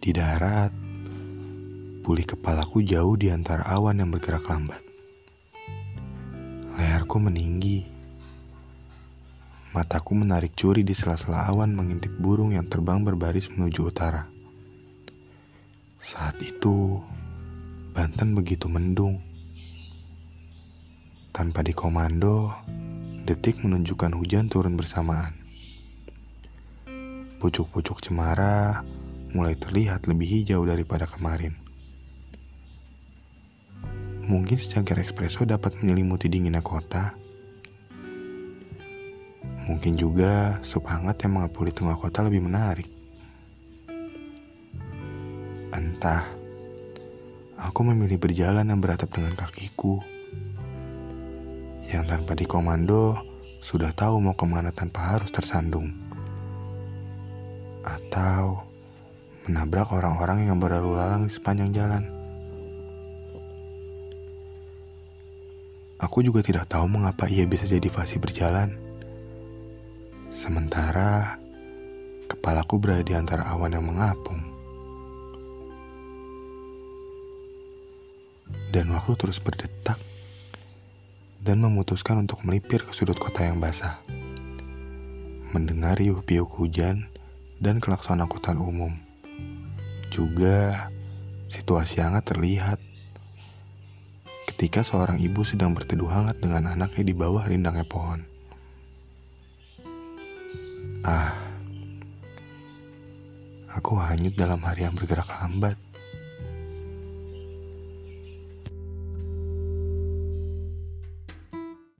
Di darat, pulih kepalaku jauh di antara awan yang bergerak lambat. Leherku meninggi. Mataku menarik curi di sela-sela awan mengintip burung yang terbang berbaris menuju utara. Saat itu, Banten begitu mendung. Tanpa dikomando, detik menunjukkan hujan turun bersamaan. Pucuk-pucuk cemara mulai terlihat lebih hijau daripada kemarin. Mungkin secangkir espresso dapat menyelimuti dinginnya kota. Mungkin juga sup hangat yang mengepul di tengah kota lebih menarik. Entah, aku memilih berjalan yang beratap dengan kakiku. Yang tanpa dikomando, sudah tahu mau ke mana tanpa harus tersandung. Atau menabrak orang-orang yang berlalu lalang di sepanjang jalan. Aku juga tidak tahu mengapa ia bisa jadi fasih berjalan. Sementara kepalaku berada di antara awan yang mengapung. Dan waktu terus berdetak dan memutuskan untuk melipir ke sudut kota yang basah. Mendengar riuh-piuh hujan dan klakson angkutan umum. Juga situasi hangat terlihat ketika seorang ibu sedang berteduh hangat dengan anaknya di bawah rindangnya pohon. Ah, aku hanyut dalam hari yang bergerak lambat.